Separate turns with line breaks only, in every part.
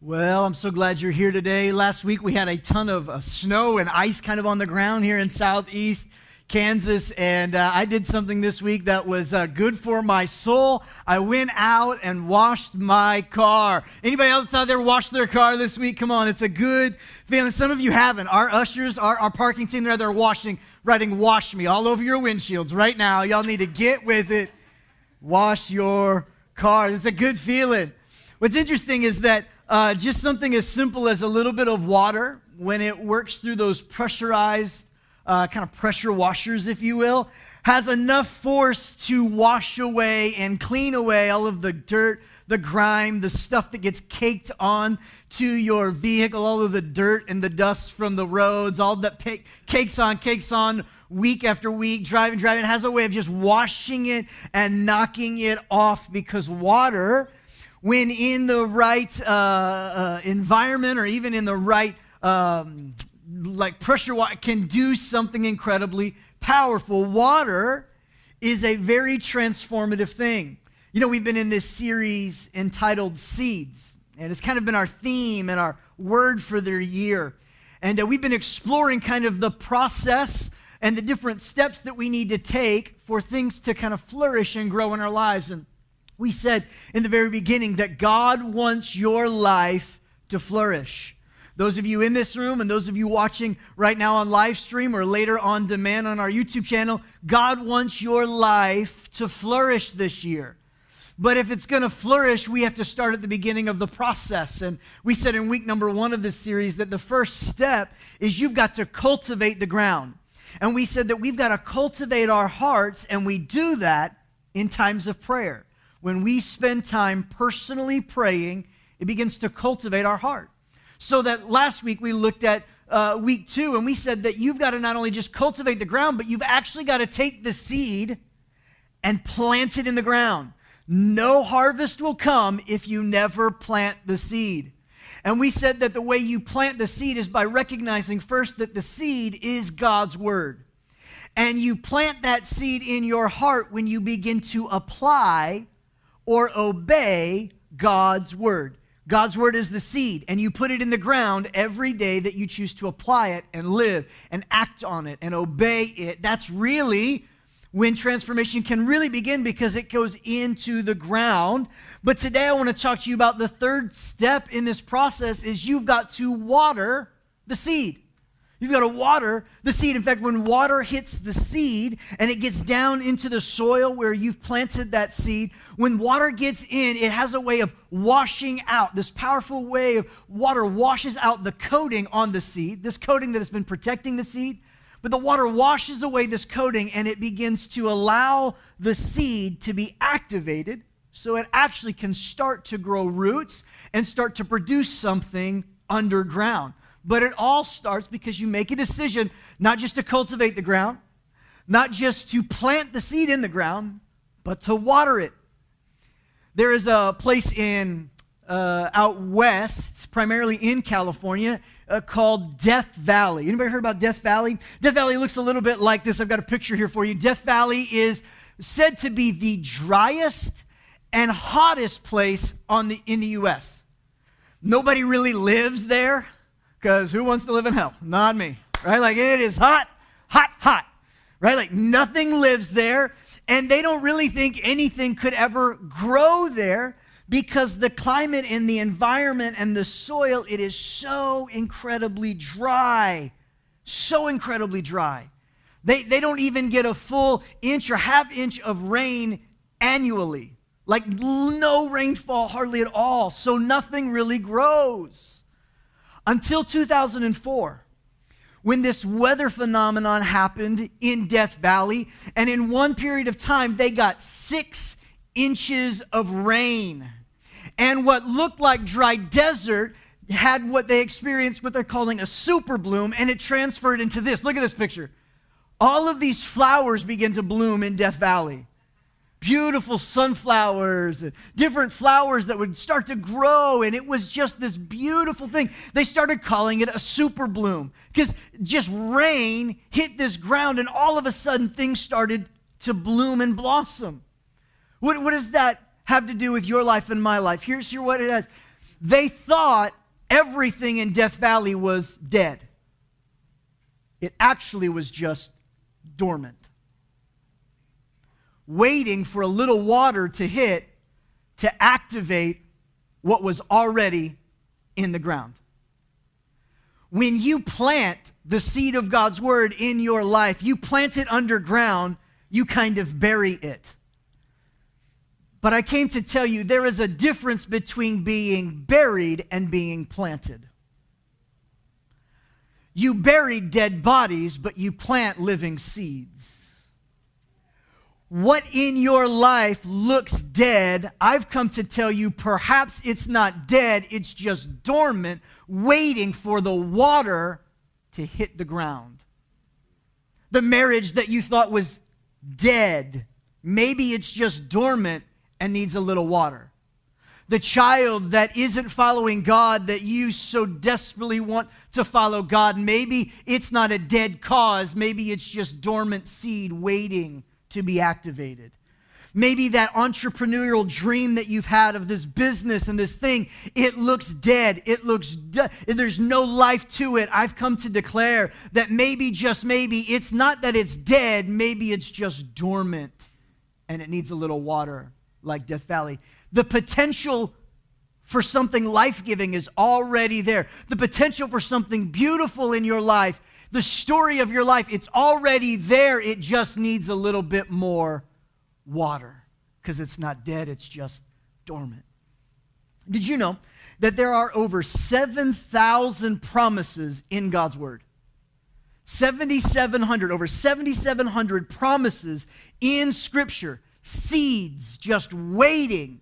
Well, I'm so glad you're here today. Last week we had a ton of uh, snow and ice kind of on the ground here in southeast Kansas, and uh, I did something this week that was uh, good for my soul. I went out and washed my car. Anybody else out there washed their car this week? Come on, it's a good feeling. Some of you haven't. Our ushers, our, our parking team, there, they're washing, writing "wash me" all over your windshields right now. Y'all need to get with it. Wash your car. It's a good feeling. What's interesting is that uh, just something as simple as a little bit of water, when it works through those pressurized uh, kind of pressure washers, if you will, has enough force to wash away and clean away all of the dirt, the grime, the stuff that gets caked on to your vehicle, all of the dirt and the dust from the roads, all that pa- cakes on, cakes on week after week, driving, driving. It has a way of just washing it and knocking it off because water, when in the right uh, uh, environment or even in the right um, like pressure water can do something incredibly powerful. Water is a very transformative thing. You know, we've been in this series entitled Seeds, and it's kind of been our theme and our word for the year. And uh, we've been exploring kind of the process and the different steps that we need to take for things to kind of flourish and grow in our lives. And we said in the very beginning that God wants your life to flourish. Those of you in this room and those of you watching right now on live stream or later on demand on our YouTube channel, God wants your life to flourish this year. But if it's going to flourish, we have to start at the beginning of the process. And we said in week number one of this series that the first step is you've got to cultivate the ground. And we said that we've got to cultivate our hearts, and we do that in times of prayer. When we spend time personally praying, it begins to cultivate our heart. So that last week we looked at uh, week two, and we said that you've got to not only just cultivate the ground, but you've actually got to take the seed and plant it in the ground. No harvest will come if you never plant the seed. And we said that the way you plant the seed is by recognizing first that the seed is God's word. And you plant that seed in your heart when you begin to apply or obey God's word. God's word is the seed, and you put it in the ground every day that you choose to apply it and live and act on it and obey it. That's really when transformation can really begin because it goes into the ground. But today I want to talk to you about the third step in this process is you've got to water the seed. You've got to water the seed. In fact, when water hits the seed and it gets down into the soil where you've planted that seed, when water gets in, it has a way of washing out. This powerful way of water washes out the coating on the seed, this coating that has been protecting the seed. But the water washes away this coating and it begins to allow the seed to be activated so it actually can start to grow roots and start to produce something underground. But it all starts because you make a decision not just to cultivate the ground, not just to plant the seed in the ground, but to water it. There is a place in uh, out west, primarily in California, uh, called Death Valley. Anybody heard about Death Valley? Death Valley looks a little bit like this. I've got a picture here for you. Death Valley is said to be the driest and hottest place on the, in the U.S. Nobody really lives there because who wants to live in hell? Not me, right? Like it is hot, hot, hot, right? Like nothing lives there, and they don't really think anything could ever grow there because the climate and the environment and the soil it is so incredibly dry so incredibly dry they, they don't even get a full inch or half inch of rain annually like no rainfall hardly at all so nothing really grows until 2004 when this weather phenomenon happened in Death Valley. And in one period of time, they got six inches of rain. And what looked like dry desert had what they experienced, what they're calling a super bloom, and it transferred into this. Look at this picture. All of these flowers begin to bloom in Death Valley beautiful sunflowers, and different flowers that would start to grow. And it was just this beautiful thing. They started calling it a super bloom because just rain hit this ground and all of a sudden things started to bloom and blossom. What, what does that have to do with your life and my life? Here's here what it has. They thought everything in Death Valley was dead. It actually was just dormant, waiting for a little water to hit to activate what was already in the ground. When you plant the seed of God's word in your life, you plant it underground, you kind of bury it. But I came to tell you there is a difference between being buried and being planted. You bury dead bodies, but you plant living seeds. What in your life looks dead, I've come to tell you perhaps it's not dead, it's just dormant, waiting for the water to hit the ground. The marriage that you thought was dead, maybe it's just dormant and needs a little water the child that isn't following God that you so desperately want to follow God. Maybe it's not a dead cause, maybe it's just dormant seed waiting to be activated. Maybe that entrepreneurial dream that you've had of this business and this thing, it looks dead. It looks de- there's no life to it. I've come to declare that maybe just maybe it's not that it's dead, maybe it's just dormant and it needs a little water like Death Valley. The potential for something life giving is already there. The potential for something beautiful in your life, the story of your life, it's already there. It just needs a little bit more water because it's not dead, it's just dormant. Did you know that there are over 7,000 promises in God's Word? 7,700, over 7,700 promises in Scripture, seeds just waiting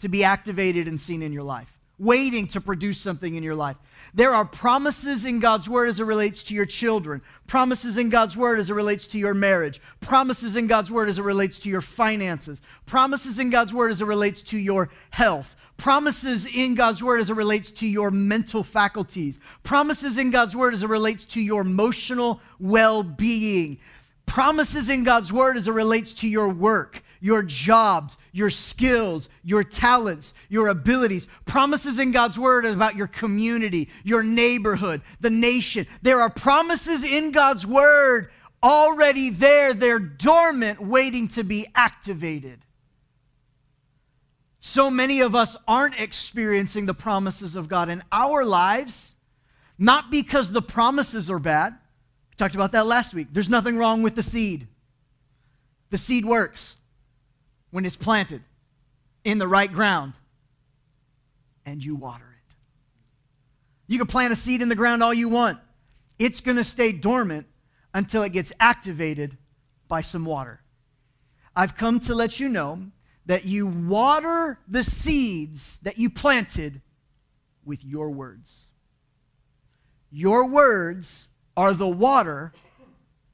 to be activated and seen in your life, waiting to produce something in your life. There are promises in God's word as it relates to your children, promises in God's word as it relates to your marriage, promises in God's word as it relates to your finances, promises in God's word as it relates to your health. Promises in God's word as it relates to your mental faculties. Promises in God's word as it relates to your emotional well being. Promises in God's word as it relates to your work, your jobs, your skills, your talents, your abilities. Promises in God's word about your community, your neighborhood, the nation. There are promises in God's word already there. They're dormant, waiting to be activated. So many of us aren't experiencing the promises of God in our lives, not because the promises are bad. We talked about that last week. There's nothing wrong with the seed. The seed works when it's planted in the right ground and you water it. You can plant a seed in the ground all you want, it's going to stay dormant until it gets activated by some water. I've come to let you know that you water the seeds that you planted with your words. Your words are the water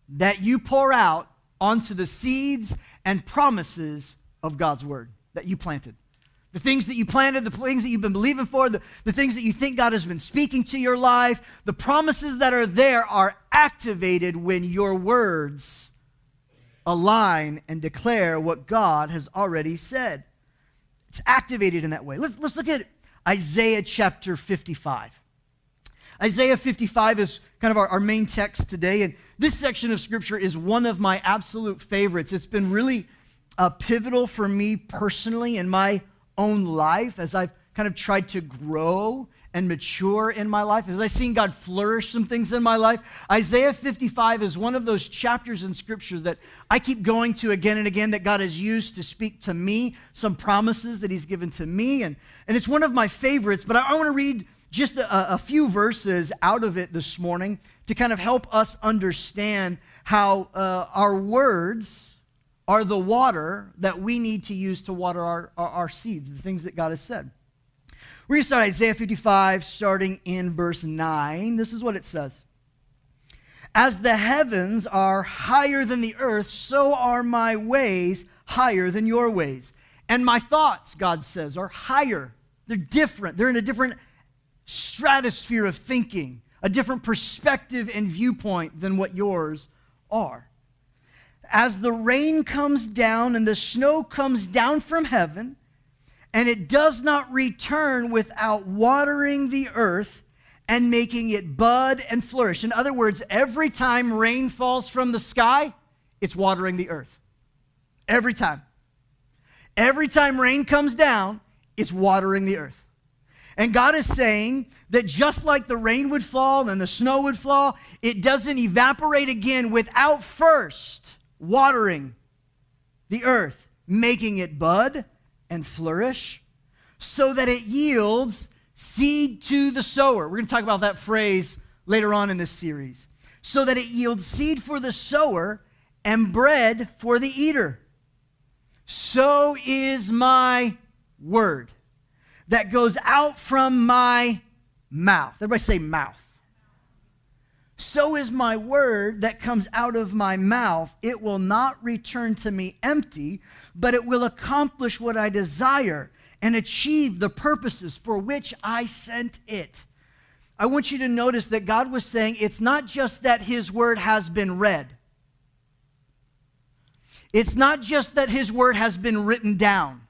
that you pour out onto the seeds and promises of God's word that you planted. The things that you planted, the things that you've been believing for, the, the things that you think God has been speaking to your life, the promises that are there are activated when your words align and declare what God has already said. It's activated in that way. Let's, let's look at Isaiah chapter 55. Isaiah 55 is kind of our, our main text today, and this section of scripture is one of my absolute favorites. It's been really uh, pivotal for me personally in my own life as I've kind of tried to grow and mature in my life, as I've seen God flourish some things in my life. Isaiah 55 is one of those chapters in Scripture that I keep going to again and again that God has used to speak to me, some promises that He's given to me. And, and it's one of my favorites, but I, I want to read just a, a few verses out of it this morning to kind of help us understand how uh, our words are the water that we need to use to water our, our, our seeds, the things that God has said. We're going to start Isaiah 55, starting in verse 9. This is what it says As the heavens are higher than the earth, so are my ways higher than your ways. And my thoughts, God says, are higher. They're different. They're in a different stratosphere of thinking, a different perspective and viewpoint than what yours are as the rain comes down and the snow comes down from heaven, and it does not return without watering the earth and making it bud and flourish. In other words, every time rain falls from the sky, it's watering the earth. Every time. Every time rain comes down, it's watering the earth. And God is saying that just like the rain would fall and the snow would fall, it doesn't evaporate again without first watering the earth, making it bud and flourish, so that it yields seed to the sower. We're going to talk about that phrase later on in this series. So that it yields seed for the sower and bread for the eater. So is my word that goes out from my mouth. Everybody say mouth. So is my word that comes out of my mouth. It will not return to me empty, but it will accomplish what I desire and achieve the purposes for which I sent it. I want you to notice that God was saying it's not just that His word has been read, it's not just that His word has been written down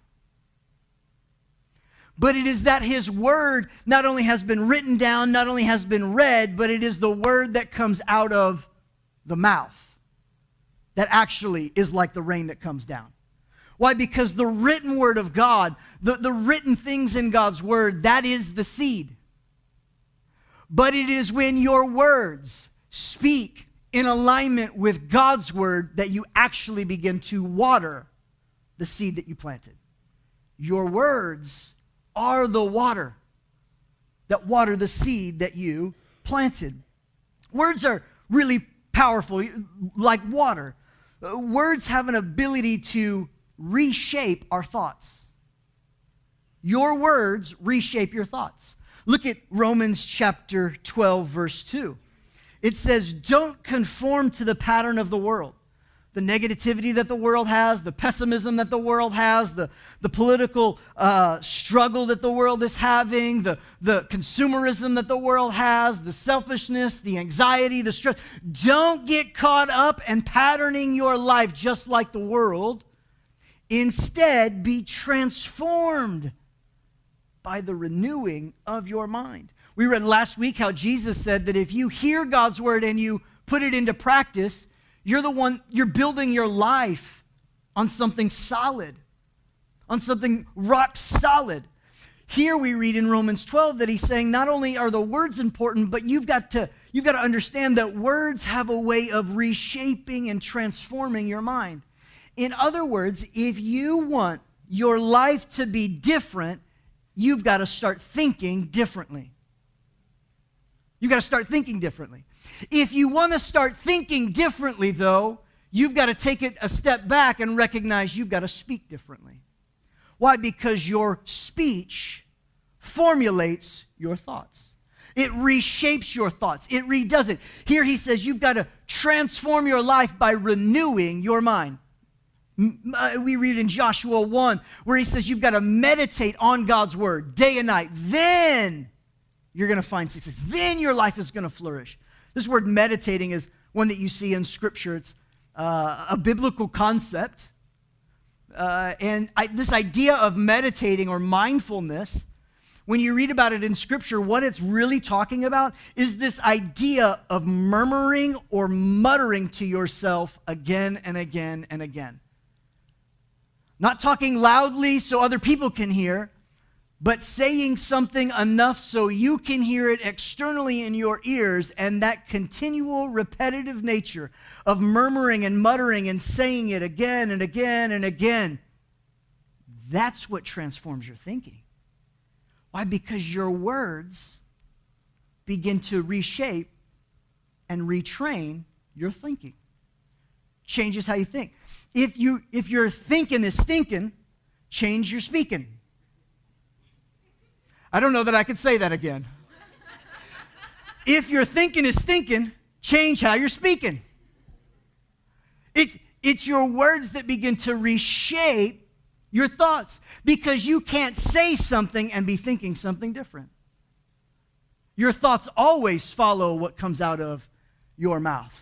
but it is that his word not only has been written down, not only has been read, but it is the word that comes out of the mouth that actually is like the rain that comes down. Why? Because the written word of God, the, the written things in God's word, that is the seed. But it is when your words speak in alignment with God's word that you actually begin to water the seed that you planted. Your words are the water that water the seed that you planted. Words are really powerful, like water. Words have an ability to reshape our thoughts. Your words reshape your thoughts. Look at Romans chapter 12, verse 2. It says, Don't conform to the pattern of the world the negativity that the world has, the pessimism that the world has, the, the political uh, struggle that the world is having, the, the consumerism that the world has, the selfishness, the anxiety, the stress. Don't get caught up in patterning your life just like the world. Instead, be transformed by the renewing of your mind. We read last week how Jesus said that if you hear God's word and you put it into practice, you're the one, you're building your life on something solid, on something rock solid. Here we read in Romans 12 that he's saying not only are the words important, but you've got to you've got to understand that words have a way of reshaping and transforming your mind. In other words, if you want your life to be different, you've got to start thinking differently. You've got to start thinking differently. If you want to start thinking differently, though, you've got to take it a step back and recognize you've got to speak differently. Why? Because your speech formulates your thoughts. It reshapes your thoughts. It redoes it. Here he says you've got to transform your life by renewing your mind. Uh, we read in Joshua 1 where he says you've got to meditate on God's word day and night. Then you're going to find success. Then your life is going to flourish. This word meditating is one that you see in Scripture. It's uh, a biblical concept. Uh, and I, this idea of meditating or mindfulness, when you read about it in Scripture, what it's really talking about is this idea of murmuring or muttering to yourself again and again and again. Not talking loudly so other people can hear, but saying something enough so you can hear it externally in your ears, and that continual repetitive nature of murmuring and muttering and saying it again and again and again, that's what transforms your thinking. Why? Because your words begin to reshape and retrain your thinking. Changes how you think. If, you, if your thinking is stinking, change your speaking. I don't know that I could say that again. if your thinking is stinking, change how you're speaking. It's, it's your words that begin to reshape your thoughts because you can't say something and be thinking something different. Your thoughts always follow what comes out of your mouth.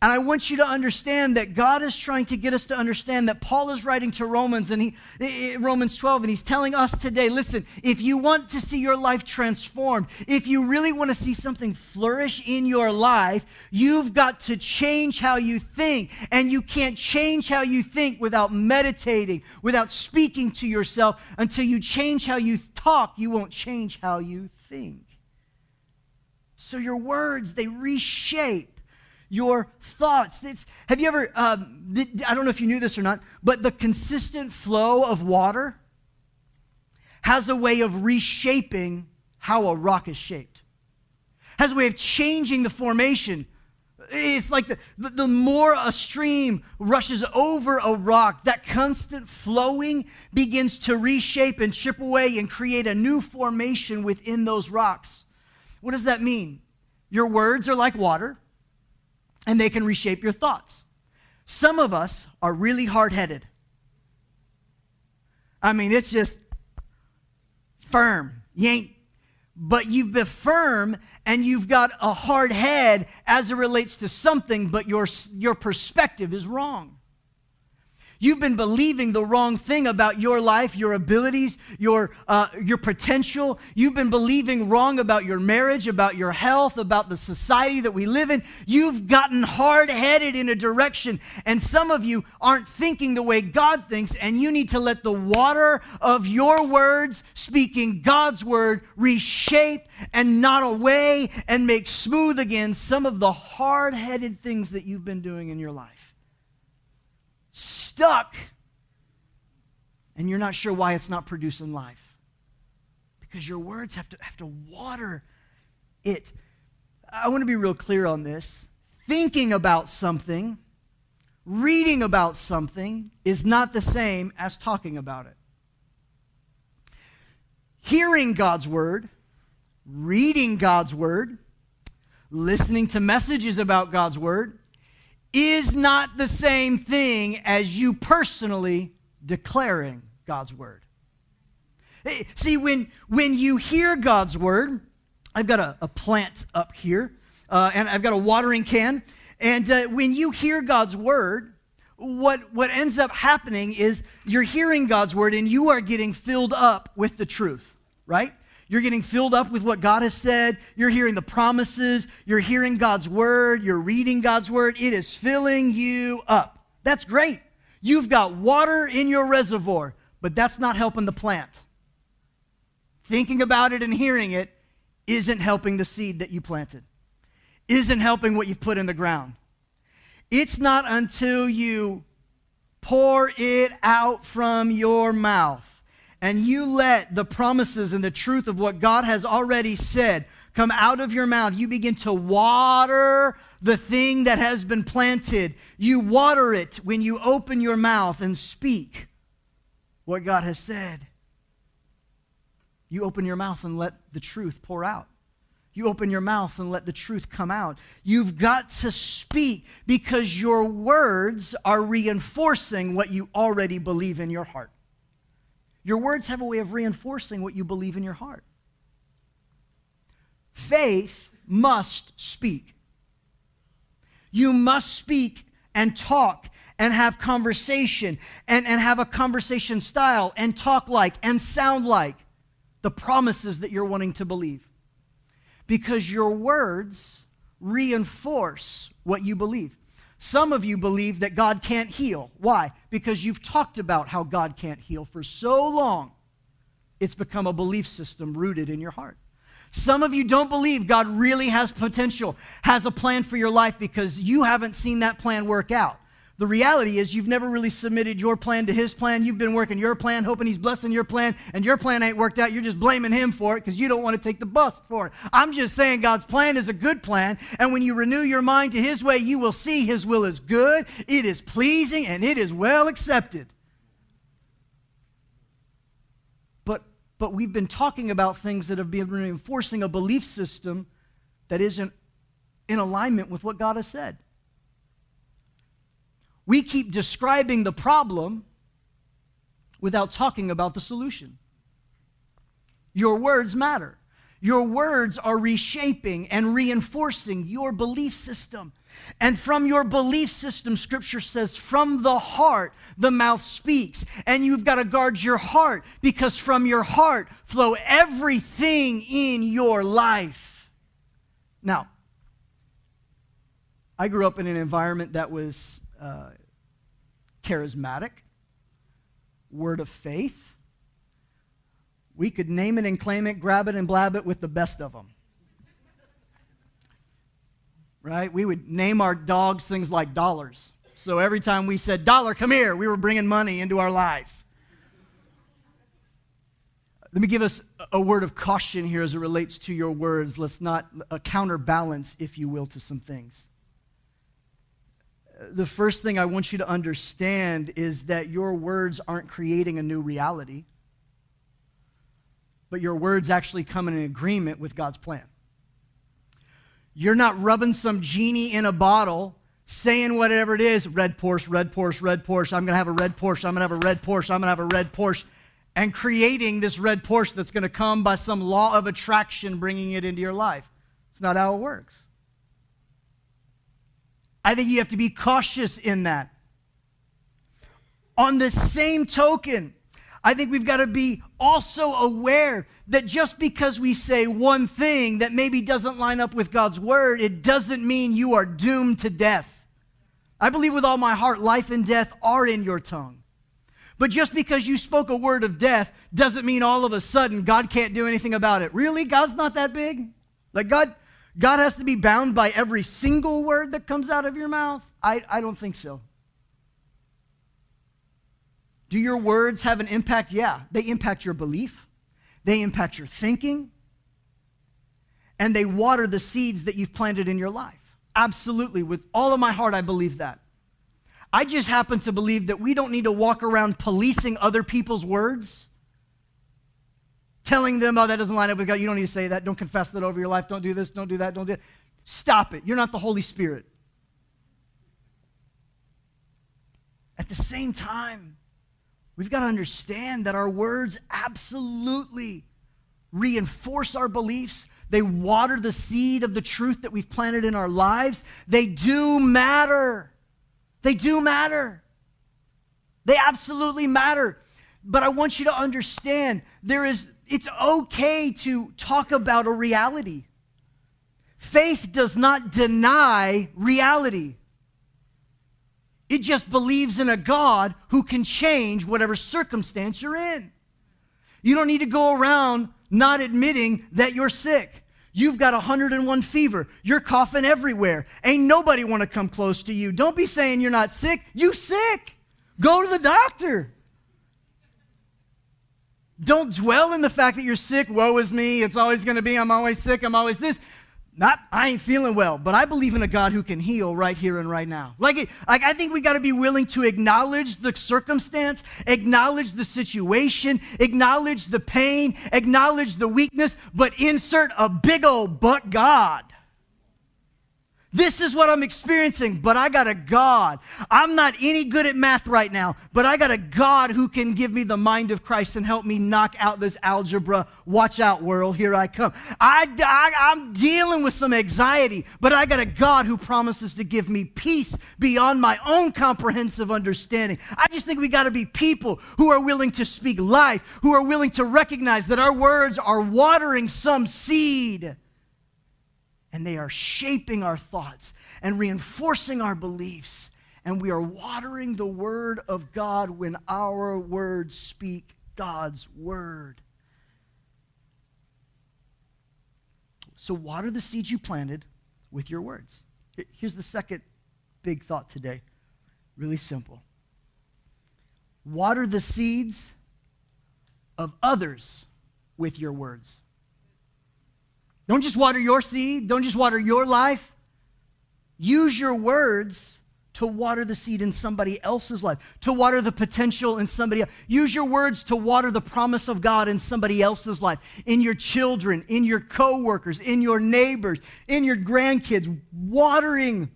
And I want you to understand that God is trying to get us to understand that Paul is writing to Romans and he Romans 12 and he's telling us today, listen, if you want to see your life transformed, if you really want to see something flourish in your life, you've got to change how you think. And you can't change how you think without meditating, without speaking to yourself. Until you change how you talk, you won't change how you think. So your words, they reshape your thoughts. It's, have you ever, um, I don't know if you knew this or not, but the consistent flow of water has a way of reshaping how a rock is shaped, has a way of changing the formation. It's like the, the, the more a stream rushes over a rock, that constant flowing begins to reshape and chip away and create a new formation within those rocks. What does that mean? Your words are like water and they can reshape your thoughts. Some of us are really hard headed. I mean, it's just firm. You ain't, but you've been firm and you've got a hard head as it relates to something, but your, your perspective is wrong. You've been believing the wrong thing about your life, your abilities, your, uh, your potential. You've been believing wrong about your marriage, about your health, about the society that we live in. You've gotten hard headed in a direction, and some of you aren't thinking the way God thinks, and you need to let the water of your words, speaking God's word, reshape and knot away and make smooth again some of the hard headed things that you've been doing in your life stuck and you're not sure why it's not producing life. Because your words have to, have to water it. I want to be real clear on this. Thinking about something, reading about something, is not the same as talking about it. Hearing God's word, reading God's word, listening to messages about God's word, is not the same thing as you personally declaring God's word. See, when, when you hear God's word, I've got a, a plant up here, uh, and I've got a watering can. And uh, when you hear God's word, what, what ends up happening is you're hearing God's word and you are getting filled up with the truth, right? You're getting filled up with what God has said. You're hearing the promises. You're hearing God's word. You're reading God's word. It is filling you up. That's great. You've got water in your reservoir, but that's not helping the plant. Thinking about it and hearing it isn't helping the seed that you planted, isn't helping what you've put in the ground. It's not until you pour it out from your mouth and you let the promises and the truth of what God has already said come out of your mouth, you begin to water the thing that has been planted. You water it when you open your mouth and speak what God has said. You open your mouth and let the truth pour out. You open your mouth and let the truth come out. You've got to speak because your words are reinforcing what you already believe in your heart. Your words have a way of reinforcing what you believe in your heart. Faith must speak. You must speak and talk and have conversation and, and have a conversation style and talk like and sound like the promises that you're wanting to believe. Because your words reinforce what you believe. Some of you believe that God can't heal. Why? Because you've talked about how God can't heal for so long, it's become a belief system rooted in your heart. Some of you don't believe God really has potential, has a plan for your life because you haven't seen that plan work out. The reality is, you've never really submitted your plan to his plan. You've been working your plan, hoping he's blessing your plan, and your plan ain't worked out. You're just blaming him for it because you don't want to take the bust for it. I'm just saying God's plan is a good plan, and when you renew your mind to his way, you will see his will is good, it is pleasing, and it is well accepted. But, but we've been talking about things that have been reinforcing a belief system that isn't in alignment with what God has said. We keep describing the problem without talking about the solution. Your words matter. Your words are reshaping and reinforcing your belief system. And from your belief system, Scripture says, from the heart, the mouth speaks. And you've got to guard your heart because from your heart flow everything in your life. Now, I grew up in an environment that was uh, charismatic, word of faith. We could name it and claim it, grab it and blab it with the best of them right? We would name our dogs things like dollars. So every time we said, Dollar, come here, we were bringing money into our life. Let me give us a word of caution here as it relates to your words. Let's not a counterbalance, if you will, to some things. The first thing I want you to understand is that your words aren't creating a new reality, but your words actually come in agreement with God's plan. You're not rubbing some genie in a bottle saying whatever it is red Porsche, red Porsche, red Porsche. I'm going to have a red Porsche. I'm going to have a red Porsche. I'm going to have a red Porsche. And creating this red Porsche that's going to come by some law of attraction, bringing it into your life. It's not how it works. I think you have to be cautious in that. On the same token, I think we've got to be also aware that just because we say one thing that maybe doesn't line up with God's word, it doesn't mean you are doomed to death. I believe with all my heart, life and death are in your tongue. But just because you spoke a word of death doesn't mean all of a sudden God can't do anything about it. Really? God's not that big? Like God, God has to be bound by every single word that comes out of your mouth? I, I don't think so. Do your words have an impact? Yeah, they impact your belief, they impact your thinking, and they water the seeds that you've planted in your life. Absolutely. With all of my heart, I believe that. I just happen to believe that we don't need to walk around policing other people's words, telling them, oh, that doesn't line up with God. You don't need to say that. Don't confess that over your life. Don't do this. Don't do that. Don't do it. Stop it. You're not the Holy Spirit. At the same time, We've got to understand that our words absolutely reinforce our beliefs. They water the seed of the truth that we've planted in our lives. They do matter. They do matter. They absolutely matter. But I want you to understand there is it's okay to talk about a reality. Faith does not deny reality. It just believes in a God who can change whatever circumstance you're in. You don't need to go around not admitting that you're sick. You've got 101 fever. You're coughing everywhere. Ain't nobody want to come close to you. Don't be saying you're not sick. You sick. Go to the doctor. Don't dwell in the fact that you're sick. Woe is me. It's always going to be I'm always sick. I'm always this not I ain't feeling well, but I believe in a God who can heal right here and right now. Like, it, like I think we got to be willing to acknowledge the circumstance, acknowledge the situation, acknowledge the pain, acknowledge the weakness, but insert a big old but God. This is what I'm experiencing, but I got a God. I'm not any good at math right now, but I got a God who can give me the mind of Christ and help me knock out this algebra. Watch out, world, here I come. I, I, I'm dealing with some anxiety, but I got a God who promises to give me peace beyond my own comprehensive understanding. I just think we got to be people who are willing to speak life, who are willing to recognize that our words are watering some seed and they are shaping our thoughts and reinforcing our beliefs. And we are watering the word of God when our words speak God's word. So, water the seeds you planted with your words. Here's the second big thought today. Really simple. Water the seeds of others with your words. Don't just water your seed, don't just water your life. Use your words to water the seed in somebody else's life, to water the potential in somebody else. Use your words to water the promise of God in somebody else's life, in your children, in your coworkers, in your neighbors, in your grandkids, watering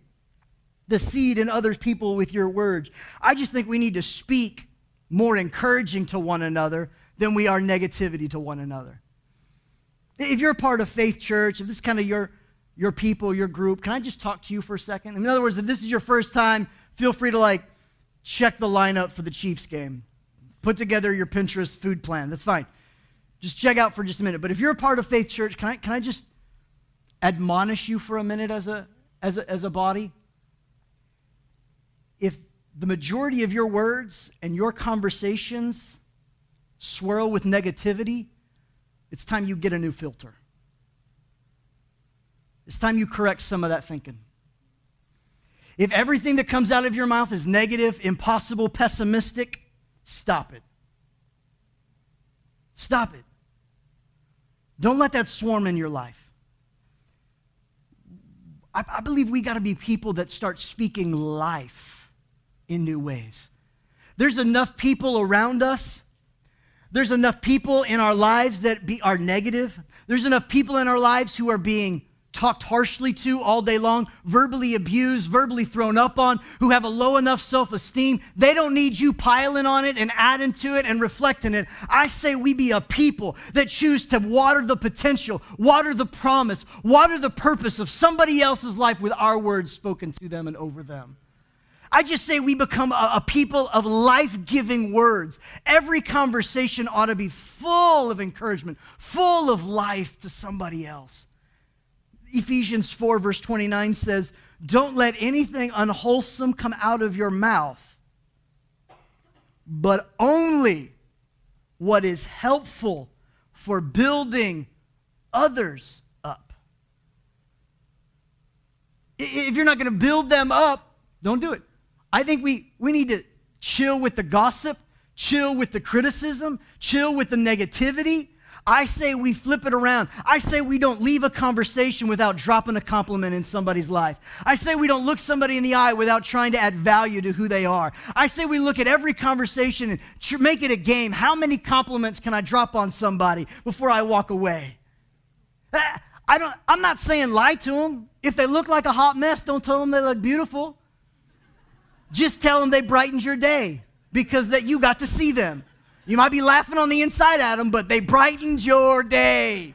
the seed in other people with your words. I just think we need to speak more encouraging to one another than we are negativity to one another. If you're a part of Faith Church, if this is kind of your, your people, your group, can I just talk to you for a second? In other words, if this is your first time, feel free to like check the lineup for the Chiefs game. Put together your Pinterest food plan. That's fine. Just check out for just a minute. But if you're a part of Faith Church, can I, can I just admonish you for a minute as a, as a, as a body? If the majority of your words and your conversations swirl with negativity, it's time you get a new filter. It's time you correct some of that thinking. If everything that comes out of your mouth is negative, impossible, pessimistic, stop it. Stop it. Don't let that swarm in your life. I, I believe we got to be people that start speaking life in new ways. There's enough people around us. There's enough people in our lives that be, are negative. There's enough people in our lives who are being talked harshly to all day long, verbally abused, verbally thrown up on, who have a low enough self esteem. They don't need you piling on it and adding to it and reflecting it. I say we be a people that choose to water the potential, water the promise, water the purpose of somebody else's life with our words spoken to them and over them. I just say we become a, a people of life giving words. Every conversation ought to be full of encouragement, full of life to somebody else. Ephesians 4, verse 29 says, Don't let anything unwholesome come out of your mouth, but only what is helpful for building others up. If you're not going to build them up, don't do it. I think we, we need to chill with the gossip, chill with the criticism, chill with the negativity, I say we flip it around. I say we don't leave a conversation without dropping a compliment in somebody's life. I say we don't look somebody in the eye without trying to add value to who they are. I say we look at every conversation and tr- make it a game. How many compliments can I drop on somebody before I walk away? Eh, I don't, I'm not saying lie to them. If they look like a hot mess, don't tell them they look beautiful. Just tell them they brightened your day because that you got to see them. You might be laughing on the inside at them, but they brightened your day.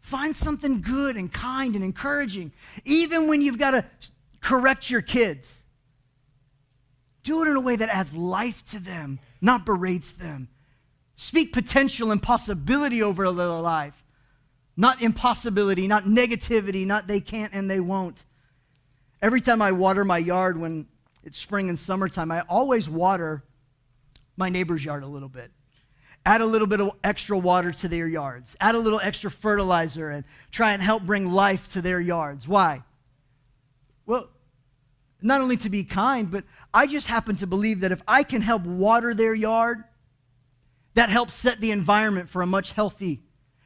Find something good and kind and encouraging, even when you've got to correct your kids. Do it in a way that adds life to them, not berates them. Speak potential and possibility over their life, not impossibility, not negativity, not they can't and they won't. Every time I water my yard when it's spring and summertime, I always water my neighbor's yard a little bit. Add a little bit of extra water to their yards. Add a little extra fertilizer and try and help bring life to their yards. Why? Well, not only to be kind, but I just happen to believe that if I can help water their yard, that helps set the environment for a much healthy,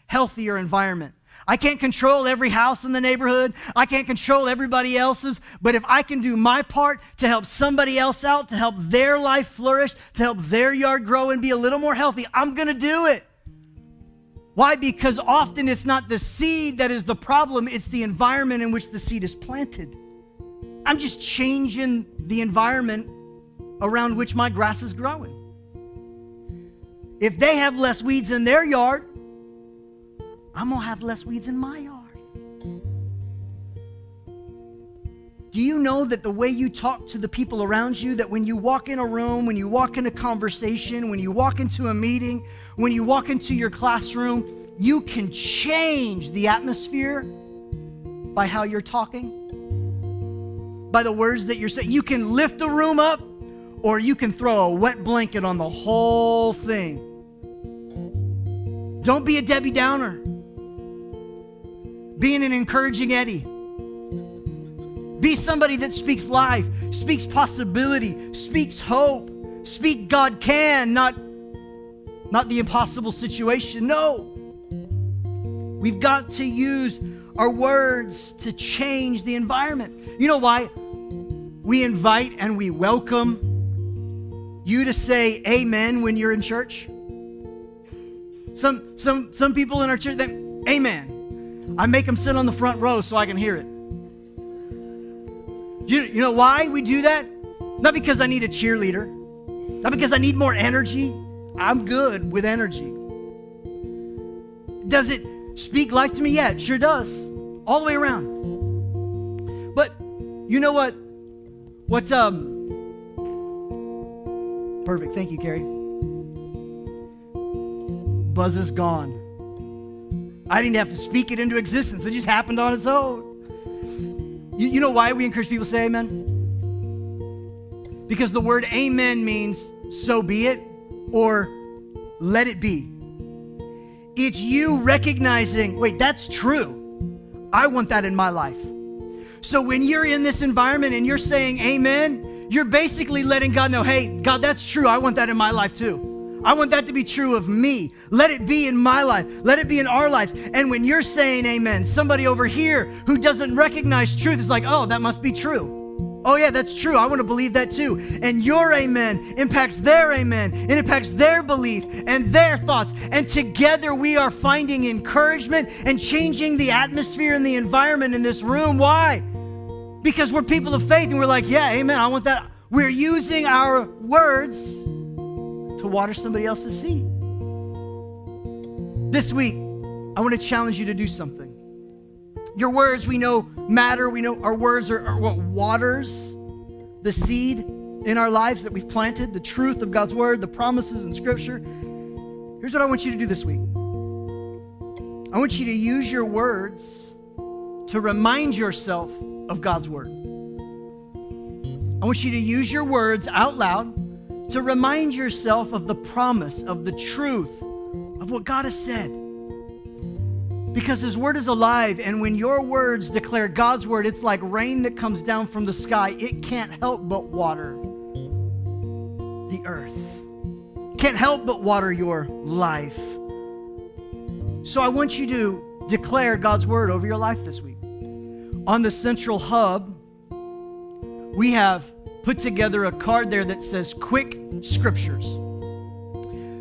healthier environment. I can't control every house in the neighborhood. I can't control everybody else's. But if I can do my part to help somebody else out, to help their life flourish, to help their yard grow and be a little more healthy, I'm going to do it. Why? Because often it's not the seed that is the problem, it's the environment in which the seed is planted. I'm just changing the environment around which my grass is growing. If they have less weeds in their yard, I'm going to have less weeds in my yard. Do you know that the way you talk to the people around you, that when you walk in a room, when you walk in a conversation, when you walk into a meeting, when you walk into your classroom, you can change the atmosphere by how you're talking? By the words that you're saying. You can lift a room up or you can throw a wet blanket on the whole thing. Don't be a Debbie Downer being an encouraging Eddie. Be somebody that speaks life, speaks possibility, speaks hope. Speak God can, not, not the impossible situation. No. We've got to use our words to change the environment. You know why? We invite and we welcome you to say amen when you're in church. Some, some, some people in our church, they, amen. I make them sit on the front row so I can hear it. You, you know why we do that? Not because I need a cheerleader, not because I need more energy. I'm good with energy. Does it speak life to me? Yeah, it sure does. All the way around. But you know what? What, um, perfect. Thank you, Carrie. Buzz is gone. I didn't have to speak it into existence, it just happened on its own. You, you know why we encourage people to say amen? Because the word amen means so be it or let it be. It's you recognizing, wait, that's true. I want that in my life. So when you're in this environment and you're saying amen, you're basically letting God know, hey, God, that's true. I want that in my life too. I want that to be true of me. Let it be in my life. Let it be in our lives. And when you're saying amen, somebody over here who doesn't recognize truth is like, oh, that must be true. Oh, yeah, that's true. I want to believe that too. And your amen impacts their amen. It impacts their belief and their thoughts. And together we are finding encouragement and changing the atmosphere and the environment in this room. Why? Because we're people of faith and we're like, yeah, amen. I want that. We're using our words to water somebody else's seed. This week, I want to challenge you to do something. Your words, we know, matter. We know our words are, are what waters the seed in our lives that we've planted, the truth of God's word, the promises in Scripture. Here's what I want you to do this week I want you to use your words to remind yourself of God's word. I want you to use your words out loud to remind yourself of the promise, of the truth, of what God has said. Because His Word is alive, and when your words declare God's Word, it's like rain that comes down from the sky. It can't help but water the earth, can't help but water your life. So I want you to declare God's Word over your life this week. On the central hub, we have put together a card there that says Quick Scriptures.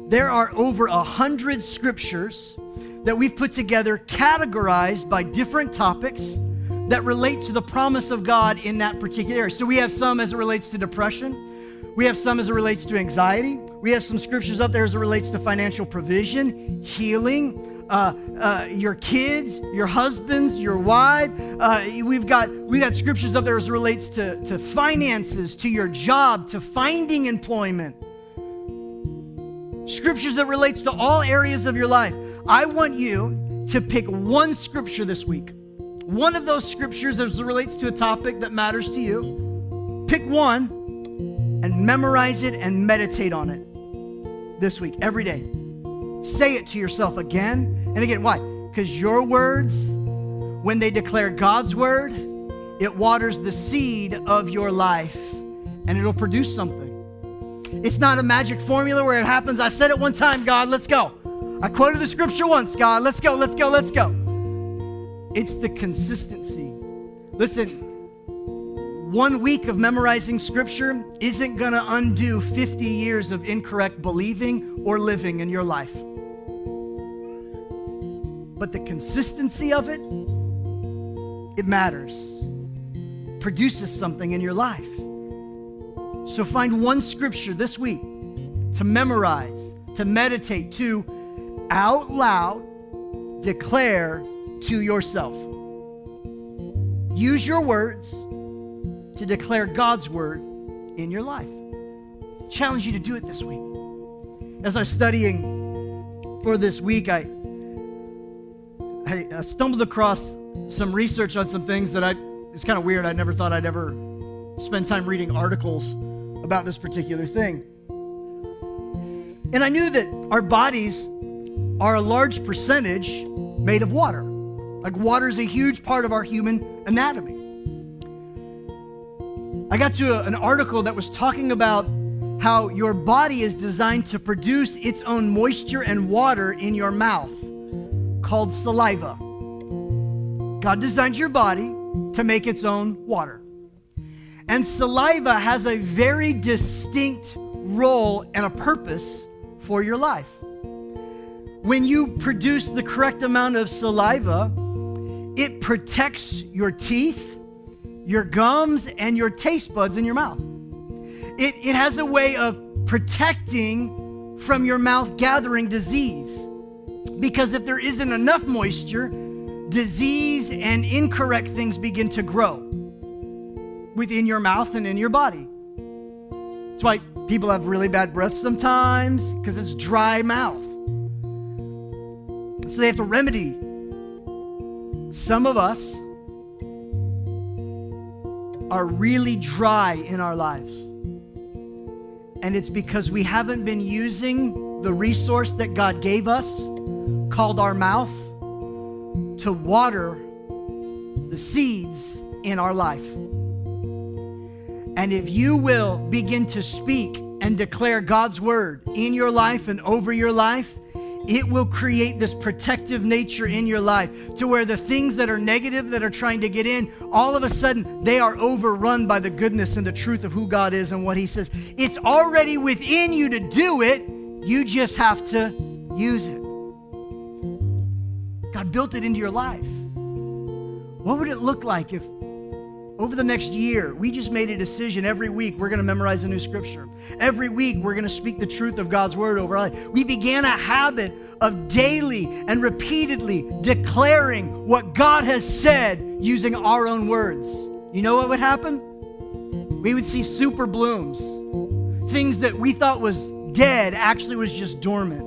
There are over a hundred scriptures that we've put together categorized by different topics that relate to the promise of God in that particular area. So we have some as it relates to depression. We have some as it relates to anxiety. We have some scriptures up there as it relates to financial provision, healing, uh, uh, your kids, your husbands, your wife. Uh, we've got we got scriptures up there as relates to, to finances, to your job, to finding employment. Scriptures that relates to all areas of your life. I want you to pick one scripture this week. One of those scriptures as relates to a topic that matters to you. Pick one and memorize it and meditate on it this week, every day. Say it to yourself again and again. Why? Because your words, when they declare God's word, it waters the seed of your life and it'll produce something. It's not a magic formula where it happens. I said it one time, God, let's go. I quoted the scripture once, God. Let's go, let's go, let's go. It's the consistency. Listen, one week of memorizing scripture isn't going to undo 50 years of incorrect believing or living in your life. But the consistency of it, it matters. Produces something in your life. So find one scripture this week to memorize, to meditate, to out loud declare to yourself. Use your words to declare God's word in your life. Challenge you to do it this week. As I'm studying for this week, I, I stumbled across some research on some things that I, it's kind of weird. I never thought I'd ever spend time reading articles about this particular thing. And I knew that our bodies are a large percentage made of water. Like water is a huge part of our human anatomy. I got to a, an article that was talking about how your body is designed to produce its own moisture and water in your mouth, called saliva. God designed your body to make its own water. And saliva has a very distinct role and a purpose for your life. When you produce the correct amount of saliva, it protects your teeth, your gums, and your taste buds in your mouth. It, it has a way of protecting from your mouth gathering disease. Because if there isn't enough moisture, disease and incorrect things begin to grow within your mouth and in your body. That's why people have really bad breath sometimes, because it's dry mouth. So they have to remedy. Some of us are really dry in our lives. And it's because we haven't been using the resource that God gave us, called our mouth, to water the seeds in our life. And if you will begin to speak and declare God's word in your life and over your life, it will create this protective nature in your life to where the things that are negative that are trying to get in, all of a sudden they are overrun by the goodness and the truth of who God is and what He says. It's already within you to do it, you just have to use it. God built it into your life. What would it look like if over the next year, we just made a decision every week we're going to memorize a new scripture. Every week we're going to speak the truth of God's word over our life. We began a habit of daily and repeatedly declaring what God has said using our own words. You know what would happen? We would see super blooms. Things that we thought was dead actually was just dormant.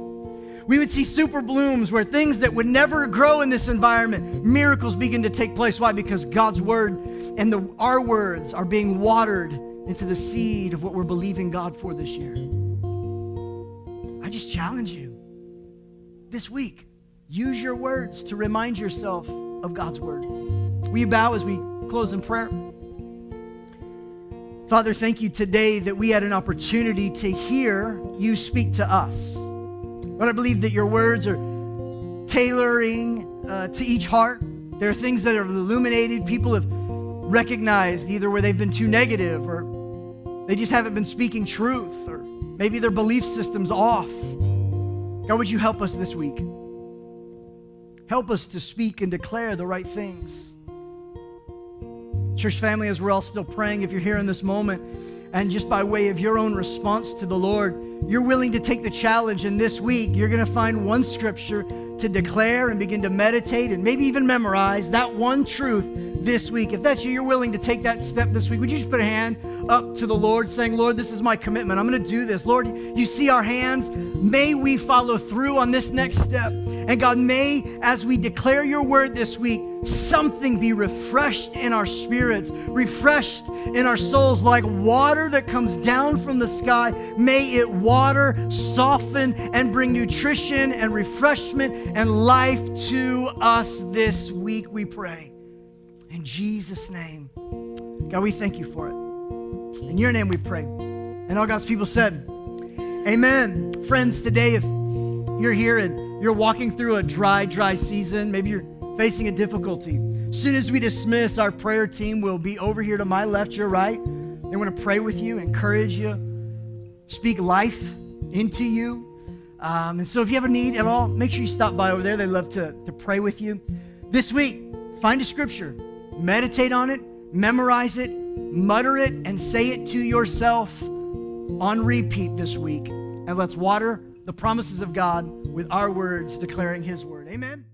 We would see super blooms where things that would never grow in this environment, miracles begin to take place. Why? Because God's word and the, our words are being watered into the seed of what we're believing God for this year. I just challenge you this week use your words to remind yourself of God's word. Will you bow as we close in prayer? Father, thank you today that we had an opportunity to hear you speak to us. But I believe that your words are tailoring uh, to each heart. There are things that are illuminated. People have recognized either where they've been too negative or they just haven't been speaking truth or maybe their belief system's off. God, would you help us this week? Help us to speak and declare the right things. Church family, as we're all still praying, if you're here in this moment, and just by way of your own response to the Lord, you're willing to take the challenge, and this week you're going to find one scripture to declare and begin to meditate and maybe even memorize that one truth this week. If that's you, you're willing to take that step this week, would you just put a hand up to the Lord saying, Lord, this is my commitment. I'm going to do this. Lord, you see our hands. May we follow through on this next step. And God, may, as we declare your word this week, something be refreshed in our spirits, refreshed in our souls like water that comes down from the sky. May it water, soften, and bring nutrition and refreshment and life to us this week, we pray. In Jesus' name. God, we thank you for it. In your name we pray. And all God's people said, Amen. Friends, today, if you're here and you're walking through a dry, dry season, maybe you're facing a difficulty, as soon as we dismiss, our prayer team will be over here to my left, your right. They want to pray with you, encourage you, speak life into you. Um, and so if you have a need at all, make sure you stop by over there. They love to, to pray with you. This week, find a scripture meditate on it, memorize it, mutter it, and say it to yourself on repeat this week. And let's water the promises of God with our words declaring His word. Amen.